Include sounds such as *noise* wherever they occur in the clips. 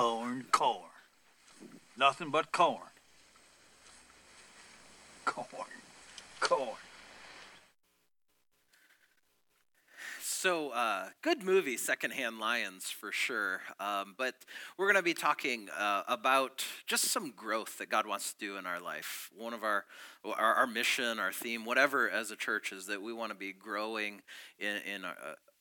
corn, corn. Nothing but corn. Corn, corn. So, uh, good movie, Secondhand Lions, for sure. Um, but we're going to be talking uh, about just some growth that God wants to do in our life. One of our, our, our mission, our theme, whatever as a church, is that we want to be growing in, in uh,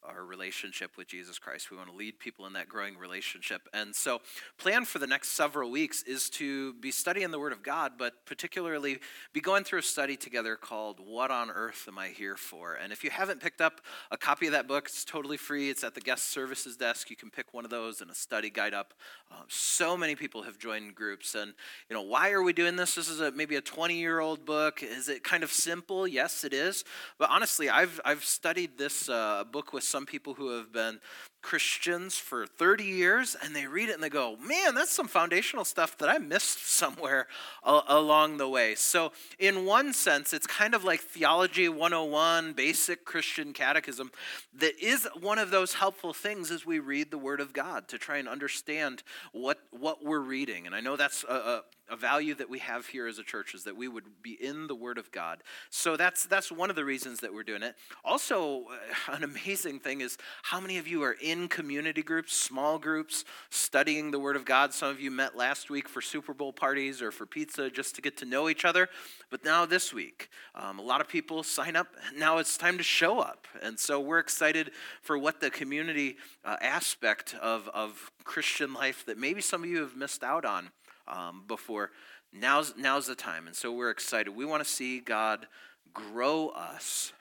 our relationship with Jesus Christ. We want to lead people in that growing relationship. And so, plan for the next several weeks is to be studying the Word of God, but particularly be going through a study together called What on Earth Am I Here For? And if you haven't picked up a copy of that book, it's totally free. It's at the guest services desk. You can pick one of those and a study guide up. Um, so many people have joined groups. And, you know, why are we doing this? This is a, maybe a 20 year old book. Is it kind of simple? Yes, it is. But honestly, I've, I've studied this uh, book with some people who have been Christians for 30 years and they read it and they go, man, that's some foundational stuff that I missed *laughs* somewhere a- along the way. So, in one sense, it's kind of like Theology 101, basic Christian catechism, that is one of those helpful things as we read the Word of God to try and understand what, what we're reading. And I know that's a, a a value that we have here as a church is that we would be in the Word of God. So that's that's one of the reasons that we're doing it. Also, *laughs* an amazing thing is how many of you are in community groups, small groups, studying the Word of God. Some of you met last week for Super Bowl parties or for pizza just to get to know each other. But now this week, um, a lot of people sign up. Now it's time to show up, and so we're excited for what the community uh, aspect of of Christian life that maybe some of you have missed out on um, before. Now's, now's the time. And so we're excited. We want to see God grow us.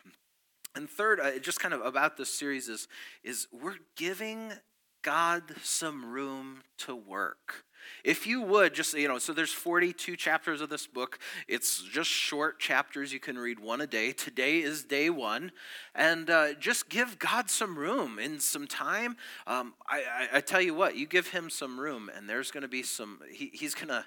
And third, uh, just kind of about this series is, is we're giving God some room to work. If you would just, you know, so there's 42 chapters of this book. It's just short chapters. You can read one a day. Today is day one. And uh, just give God some room and some time. Um, I, I, I, tell you what, you give him some room, and there's going to be some, he, he's going to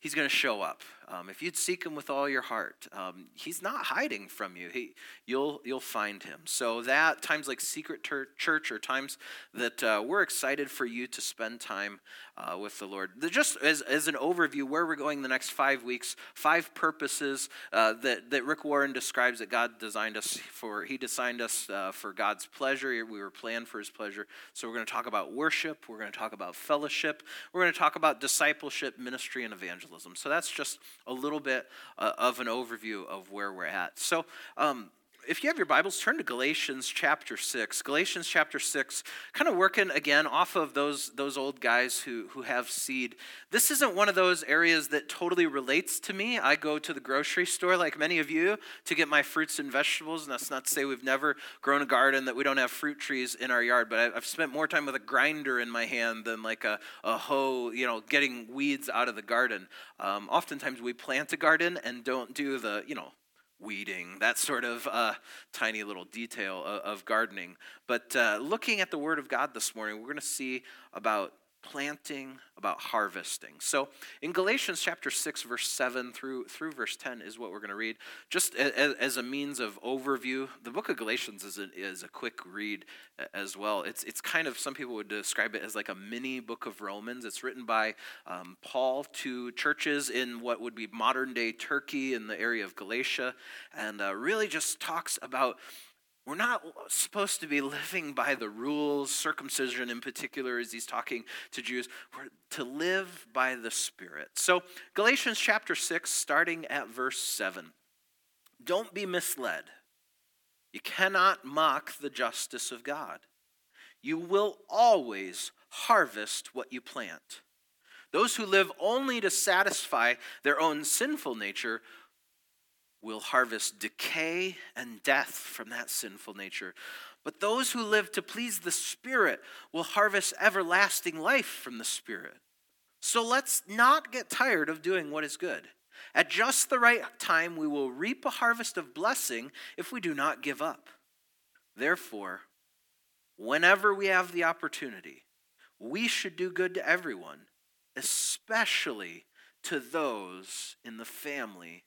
he's going to show up. Um, if you'd seek him with all your heart, um, he's not hiding from you. He, you'll, you'll find him. So that times like secret ter- church or times that uh, we're excited for you to spend time uh, with the Lord. Just as, as an overview, where we're going the next five weeks, five purposes uh, that, that Rick Warren describes that God designed us for. He designed us uh, for God's pleasure. We were planned for his pleasure. So we're going to talk about worship. We're going to talk about fellowship. We're going to talk about discipleship, ministry, and evangelism. So that's just a little bit uh, of an overview of where we're at. So, um, if you have your Bibles, turn to Galatians chapter 6. Galatians chapter 6, kind of working again off of those, those old guys who, who have seed. This isn't one of those areas that totally relates to me. I go to the grocery store, like many of you, to get my fruits and vegetables. And that's not to say we've never grown a garden, that we don't have fruit trees in our yard. But I've spent more time with a grinder in my hand than like a, a hoe, you know, getting weeds out of the garden. Um, oftentimes we plant a garden and don't do the, you know, weeding, that sort of uh, tiny little detail of, of gardening. But uh, looking at the Word of God this morning, we're going to see about planting, about harvesting. So in Galatians chapter 6, verse 7 through, through verse 10 is what we're going to read. Just as, as, a means of overview, the book of Galatians is a, is a quick read as well. It's, it's kind of, some people would describe it as like a mini book of Romans. It's written by um, Paul to churches in what would be modern day Turkey in the area of Galatia, and uh, really just talks about we're not supposed to be living by the rules, circumcision in particular, as he's talking to Jews. We're to live by the Spirit. So, Galatians chapter 6, starting at verse 7. Don't be misled. You cannot mock the justice of God. You will always harvest what you plant. Those who live only to satisfy their own sinful nature will harvest decay and death from that sinful nature. But those who live to please the Spirit will harvest everlasting life from the Spirit. So let's not get tired of doing what is good. At just the right time, we will reap a harvest of blessing if we do not give up. Therefore, whenever we have the opportunity, we should do good to everyone, especially to those in the family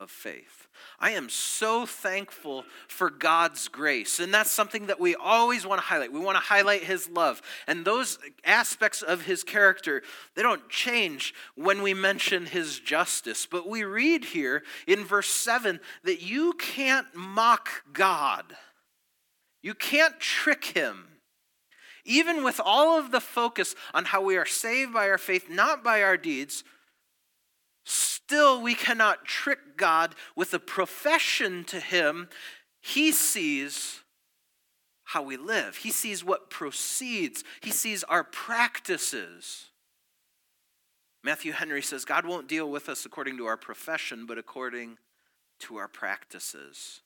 of faith. I am so thankful for God's grace. And that's something that we always want to highlight. We want to highlight his love. And those aspects of his character, they don't change when we mention his justice. But we read here in verse 7 that you can't mock God. You can't trick him. Even with all of the focus on how we are saved by our faith, not by our deeds, Still, we cannot trick God with a profession to Him. He sees how we live, He sees what proceeds, He sees our practices. Matthew Henry says God won't deal with us according to our profession, but according to our practices.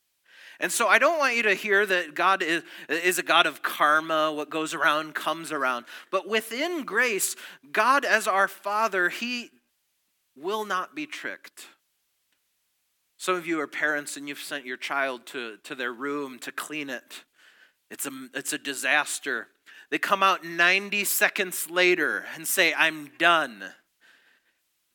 And so I don't want you to hear that God is, is a God of karma, what goes around comes around. But within grace, God as our Father, He will not be tricked. Some of you are parents and you've sent your child to, to their room to clean it. It's a, it's a disaster. They come out 90 seconds later and say, I'm done.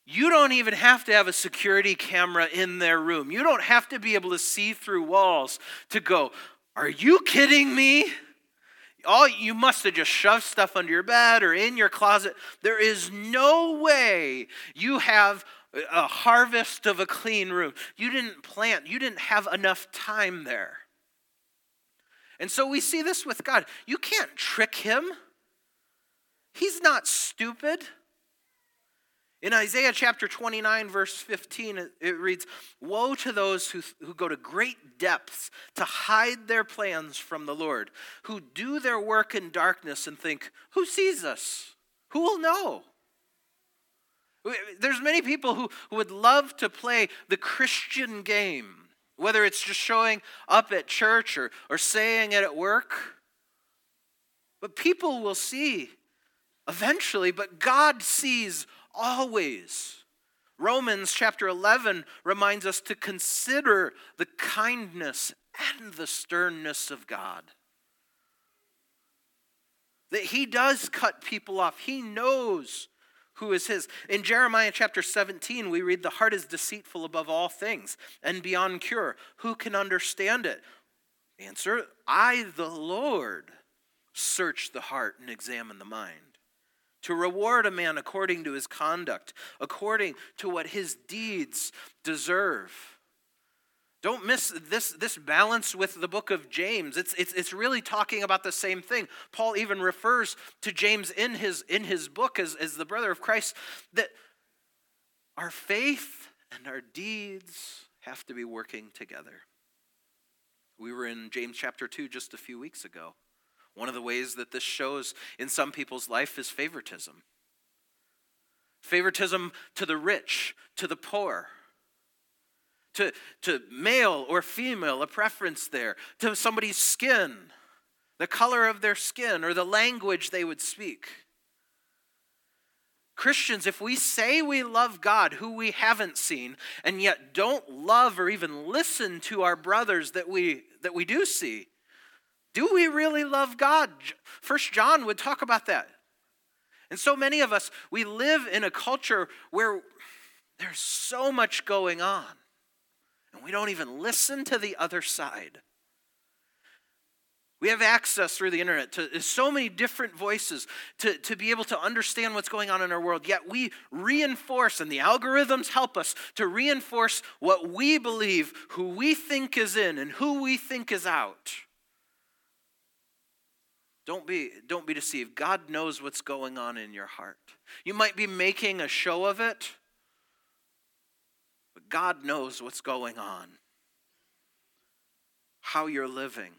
You don't even have to have a security camera in their room. You don't have to be able to see through walls to go, Are you kidding me? All you must have just shoved stuff under your bed or in your closet. There is no way you have a harvest of a clean room. You didn't plant, you didn't have enough time there. And so we see this with God. You can't trick him. He's not stupid. In Isaiah chapter 29, verse 15, it, reads Woe to those who, who go to great depths to hide their plans from the Lord, who do their work in darkness and think, Who sees us? Who will know? There's many people who, who would love to play the Christian game, whether it's just showing up at church or, or saying it at work. But people will see eventually, but God sees always. Romans chapter 11 reminds us to consider the kindness and the sternness of God. That He does cut people off, He knows who is His. In Jeremiah chapter 17, we read, The heart is deceitful above all things and beyond cure. Who can understand it? Answer I, the Lord, search the heart and examine the mind to reward a man according to his conduct, according to what his deeds deserve. Don't miss this, this balance with the book of James. It's, it's, it's really talking about the same thing. Paul even refers to James in his, in his book as, as the brother of Christ that our faith and our deeds have to be working together. We were in James chapter 2 just a few weeks ago. One of the ways that this shows in some people's life is favoritism favoritism to the rich, to the poor. To, to male or female, a preference there, to somebody's skin, the color of their skin, or the language they would speak. Christians, if we say we love God, who we haven't seen, and yet don't love or even listen to our brothers that we, that we do see, do we really love God? First John would talk about that. And so many of us, we live in a culture where there's so much going on, and we don't even listen to the other side. We have access through the internet to uh, so many different voices to, to be able to understand what's going on in our world. Yet we reinforce, and the algorithms help us to reinforce what we believe, who we think is in, and who we think is out. Don't be, don't be deceived. God knows what's going on in your heart. You might be making a show of it, but God knows what's going on, how you're living.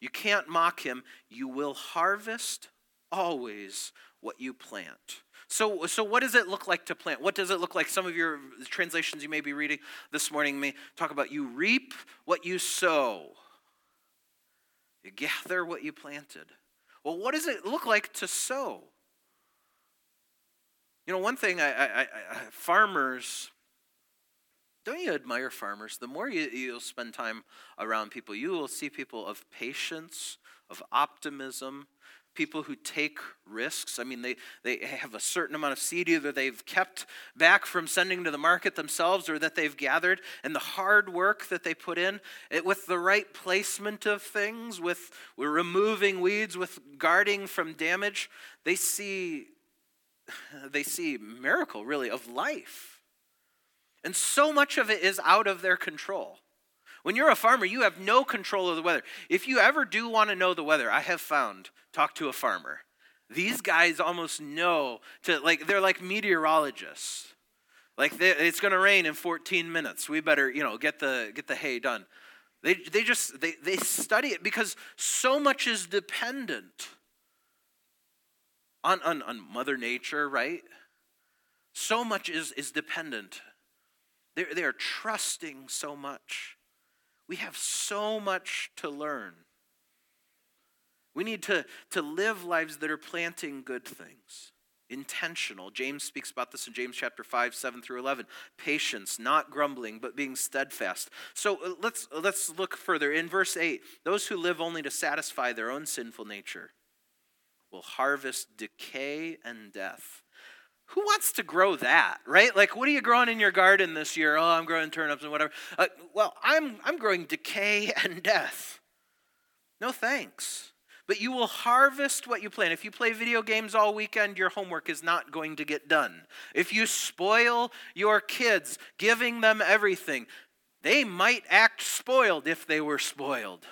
You can't mock Him. You will harvest always what you plant. So, so what does it look like to plant? What does it look like? Some of your translations you may be reading this morning may talk about you reap what you sow. You gather what you planted. Well, what does it look like to sow? You know, one thing I, I, I farmers, don't you admire farmers? The more you, you'll spend time around people, you will see people of patience, of optimism, people who take risks. I mean, they, they have a certain amount of seed either they've kept back from sending to the market themselves or that they've gathered, and the hard work that they put in it, with the right placement of things, with, with removing weeds, with guarding from damage, they see *sighs* they see miracle really of life. And so much of it is out of their control. When you're a farmer, you have no control of the weather. If you ever do want to know the weather, I have found, talk to a farmer. These guys almost know to like they're like meteorologists. Like they, it's going to rain in 14 minutes. We better, you know, get the get the hay done. They they just they they study it because so much is dependent on on, on mother nature, right? So much is is dependent. They're, they're trusting so much. We have so much to learn. We need to, to live lives that are planting good things, intentional. James speaks about this in James chapter 5, 7 through 11. Patience, not grumbling, but being steadfast. So uh, let's, let's look further. In verse 8, those who live only to satisfy their own sinful nature will harvest decay and death who wants to grow that, right? Like, what are you growing in your garden this year? Oh, I'm growing turnips and whatever. Uh, well, I'm, I'm growing decay *laughs* and death. No thanks. But you will harvest what you plant. If you play video games all weekend, your homework is not going to get done. If you spoil your kids, giving them everything, they might act spoiled if they were spoiled.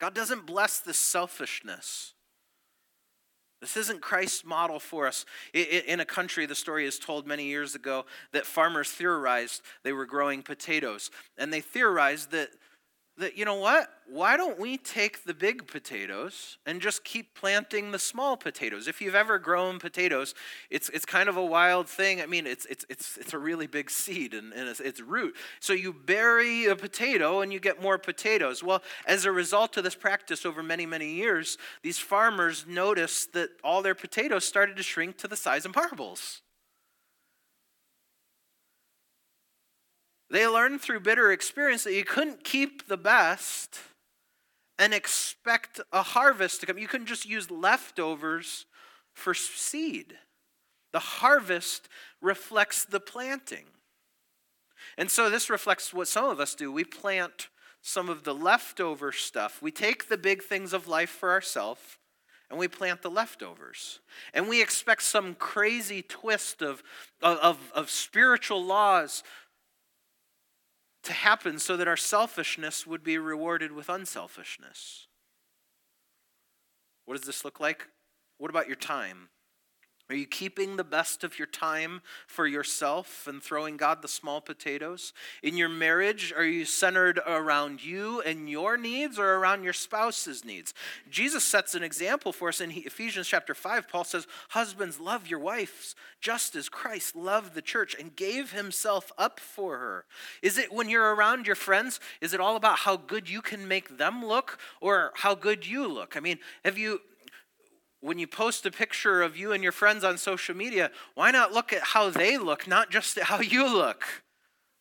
God doesn't bless this selfishness. This isn't Christ's model for us. In a country, the story is told many years ago that farmers theorized they were growing potatoes. And they theorized that that, you know what? Why don't we take the big potatoes and just keep planting the small potatoes? If you've ever grown potatoes, it's, it's kind of a wild thing. I mean, it's, it's, it's, it's a really big seed and, and it's, it's root. So you bury a potato and you get more potatoes. Well, as a result of this practice over many, many years, these farmers noticed that all their potatoes started to shrink to the size of marbles. They learned through bitter experience that you couldn't keep the best and expect a harvest to come. You couldn't just use leftovers for seed. The harvest reflects the planting. And so this reflects what some of us do. We plant some of the leftover stuff. We take the big things of life for ourselves and we plant the leftovers. And we expect some crazy twist of, of, of, spiritual laws to happen so that our selfishness would be rewarded with unselfishness. What does this look like? What about your time? Are you keeping the best of your time for yourself and throwing God the small potatoes? In your marriage, are you centered around you and your needs or around your spouse's needs? Jesus sets an example for us in Ephesians chapter 5. Paul says, Husbands, love your wives just as Christ loved the church and gave himself up for her. Is it when you're around your friends, is it all about how good you can make them look or how good you look? I mean, have you when you post a picture of you and your friends on social media, why not look at how they look, not just *laughs* how you look?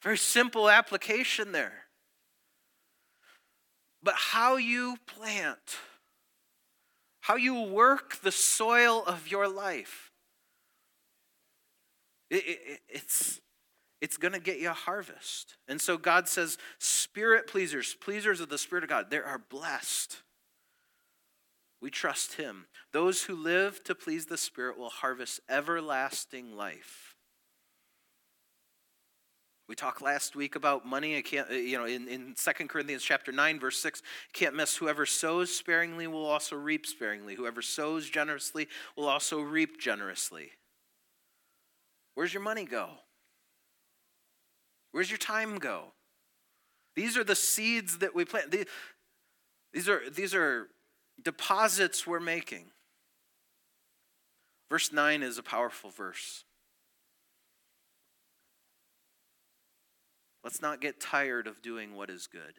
Very simple application there. But how you plant, how you work the soil of your life, it, it, it's, it's going to get you a harvest. And so God says, Spirit pleasers, pleasers of the Spirit of God, they are blessed. We trust Him. Those who live to please the Spirit will harvest everlasting life. We talked last week about money. I can't, you know, in, in 2 Corinthians chapter 9, verse 6, can't miss whoever sows sparingly will also reap sparingly. Whoever sows generously will also reap generously. Where's your money go? Where's your time go? These are the seeds that we plant. These are, these are deposits we're making. Verse 9 is a powerful verse. Let's not get tired of doing what is good.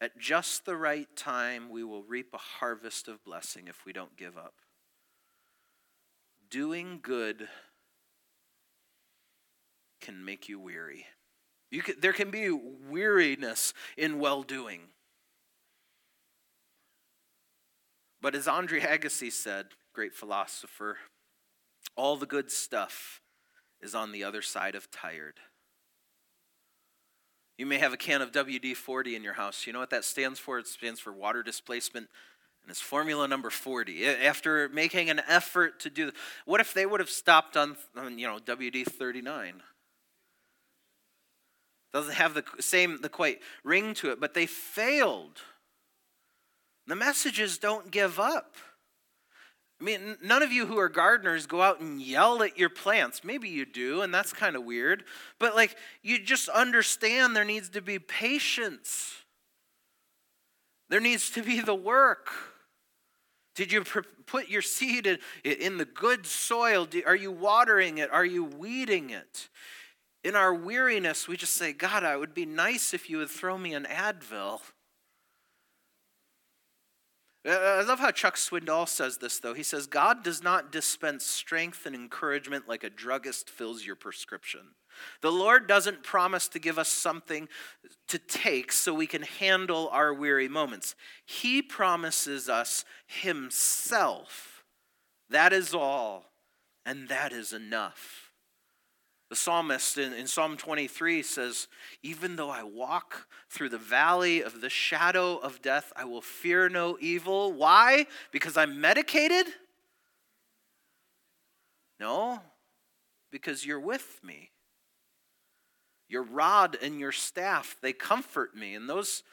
At just the right time, we will reap a harvest of blessing if we don't give up. Doing good can make you weary. You can, there can be weariness in well doing. But as Andre Agassi said, great philosopher, all the good stuff is on the other side of tired. You may have a can of WD 40 in your house. You know what that stands for? It stands for water displacement. And it's formula number 40. After making an effort to do what if they would have stopped on, on you know, WD 39? Doesn't have the same, the quite ring to it, but they failed. The message is don't give up. I mean, none of you who are gardeners go out and yell at your plants. Maybe you do, and that's kind of weird. But, like, you just understand there needs to be patience, there needs to be the work. Did you put your seed in, in the good soil? Are you watering it? Are you weeding it? In our weariness, we just say, God, it would be nice if you would throw me an Advil. I love how Chuck Swindoll says this, though. He says, God does not dispense strength and encouragement like a druggist fills your prescription. The Lord doesn't promise to give us something to take so we can handle our weary moments. He promises us Himself. That is all, and that is enough. The psalmist in, in, Psalm 23 says, Even though I walk through the valley of the shadow of death, I will fear no evil. Why? Because I'm medicated? No, because you're with me. Your rod and your staff, they comfort me. And those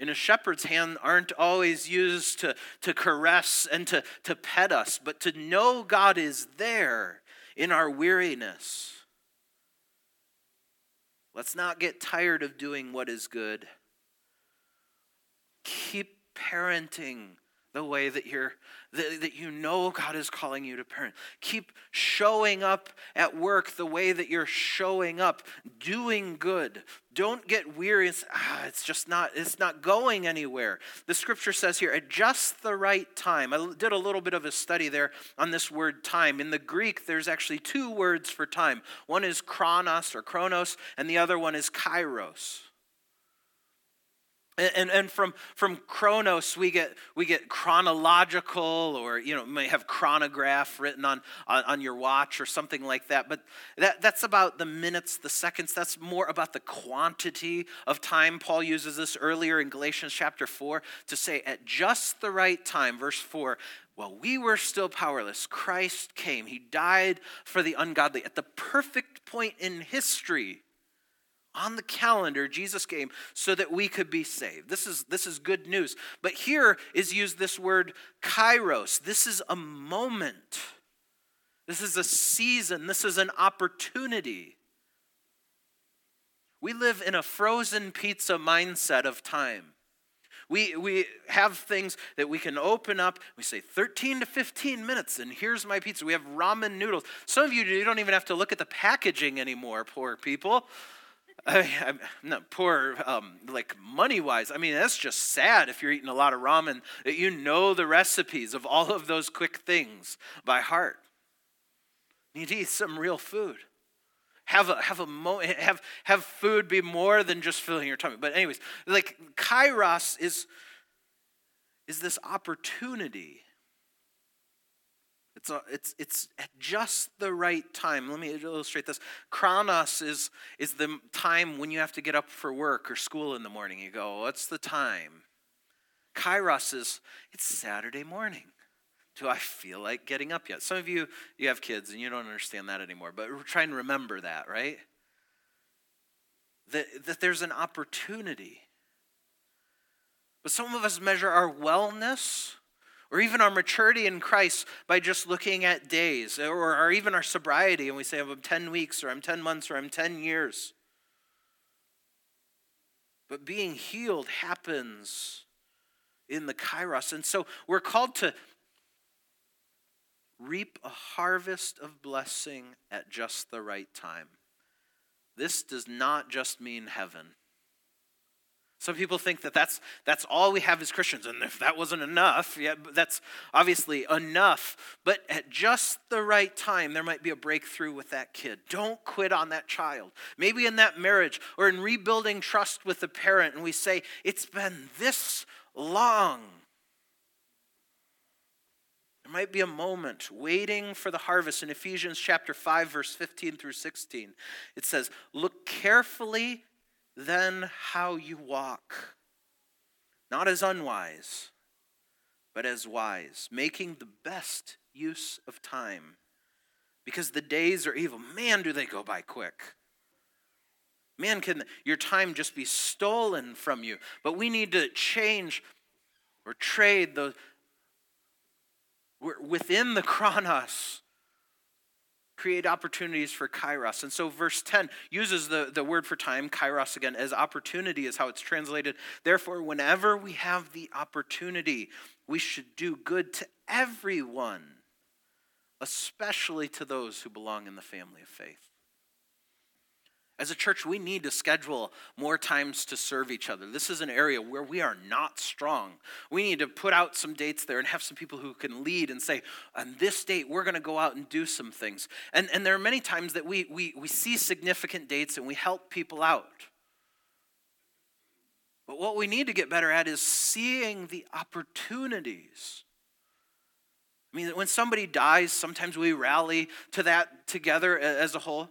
in a shepherd's hand aren't always used to, to caress and to, to pet us, but to know God is there in our weariness Let's not get tired of doing what is good. Keep parenting the way that you're that, that you know God is calling you to parent. Keep showing up at work the way that you're showing up, doing good. Don't get weary. It's, ah, it's just not, it's not going anywhere. The scripture says here, at just the right time. I did a little bit of a study there on this word time. In the Greek, there's actually two words for time. One is chronos or chronos, and the other one is kairos. And, and from, from chronos, we get, we get chronological, or you know, may have chronograph written on, on, on, your watch or something like that. But that, that's about the minutes, the seconds. That's more about the quantity of time. Paul uses this earlier in Galatians chapter 4 to say, at just the right time, verse 4, while we were still powerless, Christ came. He died for the ungodly at the perfect point in history on the calendar jesus came so that we could be saved this is this is good news but here is used this word kairos this is a moment this is a season this is an opportunity we live in a frozen pizza mindset of time we, we have things that we can open up. We say 13 to 15 minutes, and here's my pizza. We have ramen noodles. Some of you, you don't even have to look at the packaging anymore, poor people. *laughs* I, am not poor, um, like money wise. I mean, that's just sad if you're eating a lot of ramen that you know the recipes of all of those quick things by heart. You need to eat some real food. Have a have a mo- have have food be more than just filling your tummy. But anyways, like kairos is is this opportunity it's, a, it's, it's at just the right time. Let me illustrate this. chronos is, is the time when you have to get up for work or school in the morning. You go, what's the time? Kairos is, it's Saturday morning. Do I feel like getting up yet? Some of you, you have kids and you don't understand that anymore, but we're trying to remember that, right? That, that there's an opportunity. But some of us measure our wellness or even our maturity in Christ by just looking at days, or, or even our sobriety, and we say, oh, I'm 10 weeks, or I'm 10 months, or I'm 10 years. But being healed happens in the kairos. And so we're called to reap a harvest of blessing at just the right time. This does not just mean heaven. Some people think that that's, that's all we have as Christians. And if that wasn't enough, yeah, that's obviously enough. But at just the right time, there might be a breakthrough with that kid. Don't quit on that child. Maybe in that marriage or in rebuilding trust with the parent, and we say, It's been this long. There might be a moment waiting for the harvest. In Ephesians chapter 5, verse 15 through 16, it says, Look carefully then how you walk, not as unwise, but as wise, making the best use of time, because the days are evil. Man, do they go by quick. Man, can your time just be stolen from you? But we need to change or trade the We're within the chronos create opportunities for kairos. And so verse 10 uses the, the word for time, kairos again, as opportunity is how it's translated. Therefore, whenever we have the opportunity, we should do good to everyone, especially to those who belong in the family of faith. As a church, we need to schedule more times to serve each other. This is an area where we are not strong. We need to put out some dates there and have some people who can lead and say, on this date, we're going to go out and do some things. And, and there are many times that we, we, we see significant dates and we help people out. But what we need to get better at is seeing the opportunities. I mean, when somebody dies, sometimes we rally to that together as a whole.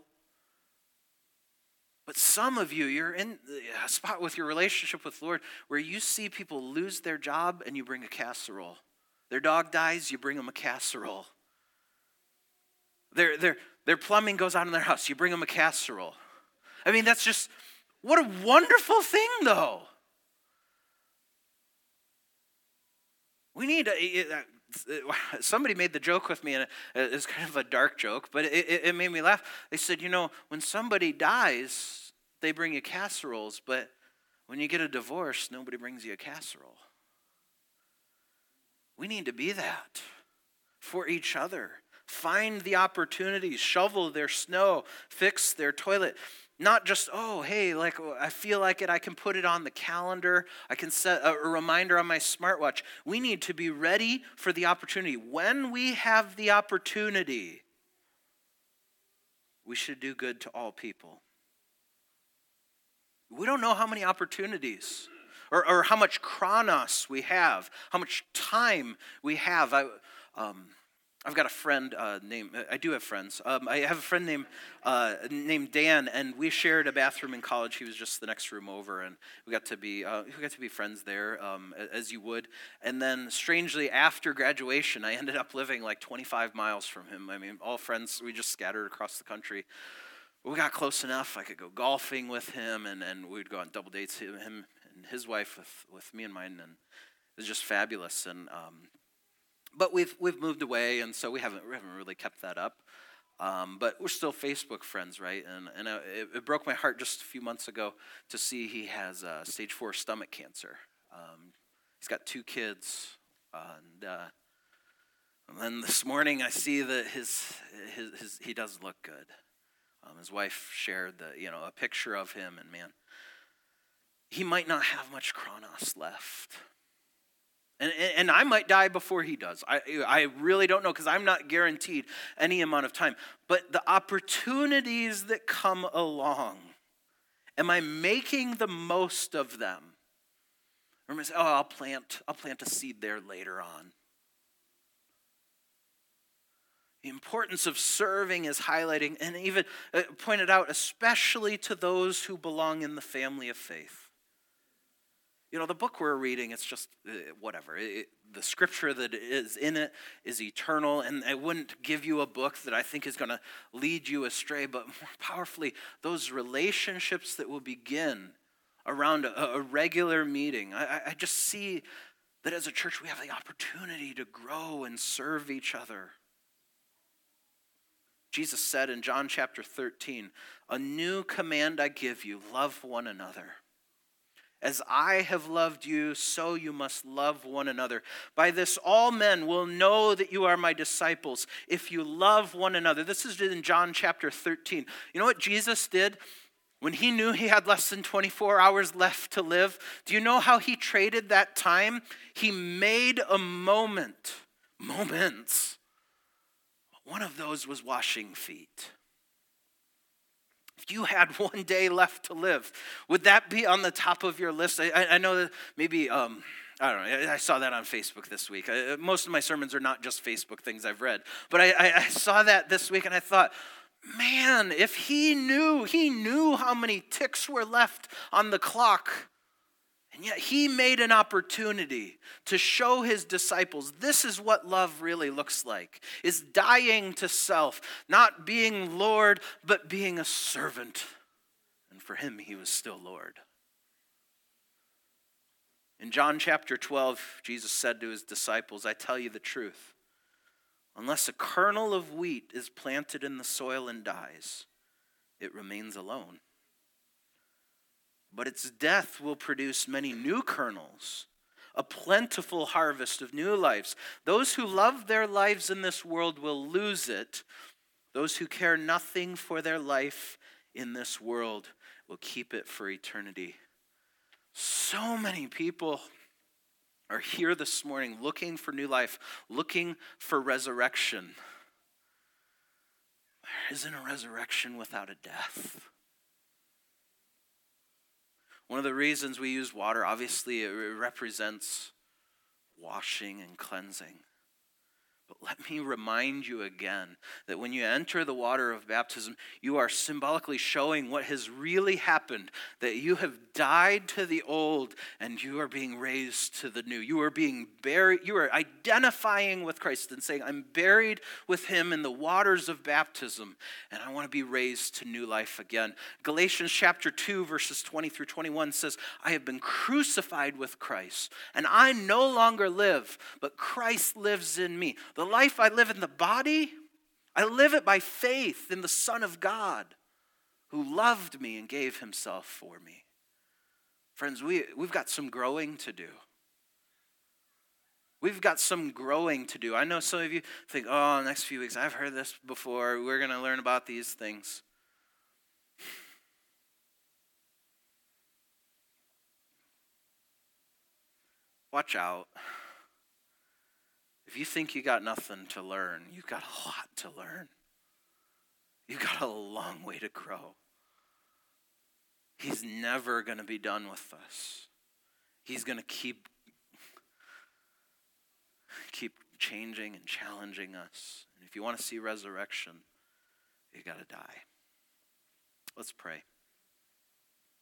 But some of you, you're in a uh, spot with your relationship with the Lord where you see people lose their job and you bring a casserole. Their dog dies, you bring them a casserole. Their, their, their plumbing goes out in their house, you bring them a casserole. I mean, that's just, what a wonderful thing, though. We need to, uh, Uh, *laughs* somebody made the joke with me, and it's kind of a dark joke, but it, it, made me laugh. They said, you know, when somebody dies, they bring you casseroles, but when you get a divorce, nobody brings you a casserole. We need to be that for each other. Find the opportunities, shovel their snow, fix their toilet. Not just, oh, hey, like I feel like it, I can put it on the calendar, I can set a reminder on my smartwatch. We need to be ready for the opportunity. When we have the opportunity, we should do good to all people. We don't know how many opportunities or, or how much chronos we have, how much time we have. I, um, I've got a friend uh, named, I do have friends. Um, I have a friend named, uh, named Dan, and we shared a bathroom in college. He was just the next room over, and we got to be, uh, we got to be friends there, um, as you would. And then, strangely, after graduation, I ended up living like 25 miles from him. I mean, all friends, we just scattered across the country. We got close enough. I could go golfing with him, and, and we'd go on double dates, him, him and his wife with, with me and mine, and it was just fabulous. And um, but we've we've moved away, and so we haven't we haven't really kept that up. Um, but we're still Facebook friends, right? And and uh, it, it, broke my heart just a few months ago to see he has uh, stage four stomach cancer. Um, he's got two kids, and, uh, and then this morning I see that his, his, his he doesn't look good. Um, his wife shared the you know a picture of him, and man, he might not have much chronos left. And, and I might die before he does. I, I really don't know because I'm not guaranteed any amount of time. But the opportunities that come along, am I making the most of them? Or am I saying, oh, I'll plant, I'll plant a seed there later on? The importance of serving is highlighting and even uh, pointed out, especially to those who belong in the family of faith. You know, the book we're reading, it's just uh, whatever. It, the scripture that is in it is eternal, and I wouldn't give you a book that I think is going to lead you astray, but more powerfully, those relationships that will begin around a, a regular meeting. I, I just see that as a church, we have the opportunity to grow and serve each other. Jesus said in John chapter 13, A new command I give you love one another. As I have loved you, so you must love one another. By this, all men will know that you are my disciples if you love one another. This is in John chapter 13. You know what Jesus did? When he knew he had less than 24 hours left to live, do you know how he traded that time? He made a moment, moments. One of those was washing feet you had *laughs* one day left to live, would that be on the top of your list? I, I know that maybe um, I don't know. I saw that on Facebook this week. I, most of my sermons are not just Facebook things I've read, but I, I saw that this week and I thought, man, if he knew, he knew how many ticks were left on the clock. And yet he made an opportunity to show his disciples this is what love really looks like is dying to self, not being Lord, but being a servant. And for him, he was still Lord. In John chapter 12, Jesus said to his disciples, I tell you the truth. Unless a kernel of wheat is planted in the soil and dies, it remains alone. But its death will produce many new kernels, a plentiful harvest of new lives. Those who love their lives in this world will lose it. Those who care nothing for their life in this world will keep it for eternity. So many people are here this morning looking for new life, looking for resurrection. There isn't a resurrection without a death. One of the reasons we use water, obviously, it represents washing and cleansing. But let me remind you again that when you enter the water of baptism, you are symbolically showing what has really happened that you have died to the old and you are being raised to the new. You are being buried, you are identifying with Christ and saying, I'm buried with him in the waters of baptism and I want to be raised to new life again. Galatians chapter 2, verses 20 through 21 says, I have been crucified with Christ and I no longer live, but Christ lives in me. The life I live in the body, I live it by faith in the Son of God who loved me and gave himself for me. Friends, we, we've got some growing to do. We've got some growing to do. I know some of you think, oh, next few weeks, I've heard this before. We're going to learn about these things. Watch out. If you think you got nothing to learn, you've got a lot to learn. You've got a long way to grow. He's never going to be done with us. He's going to keep keep changing and challenging us. And if you want to see resurrection, you got to die. Let's pray.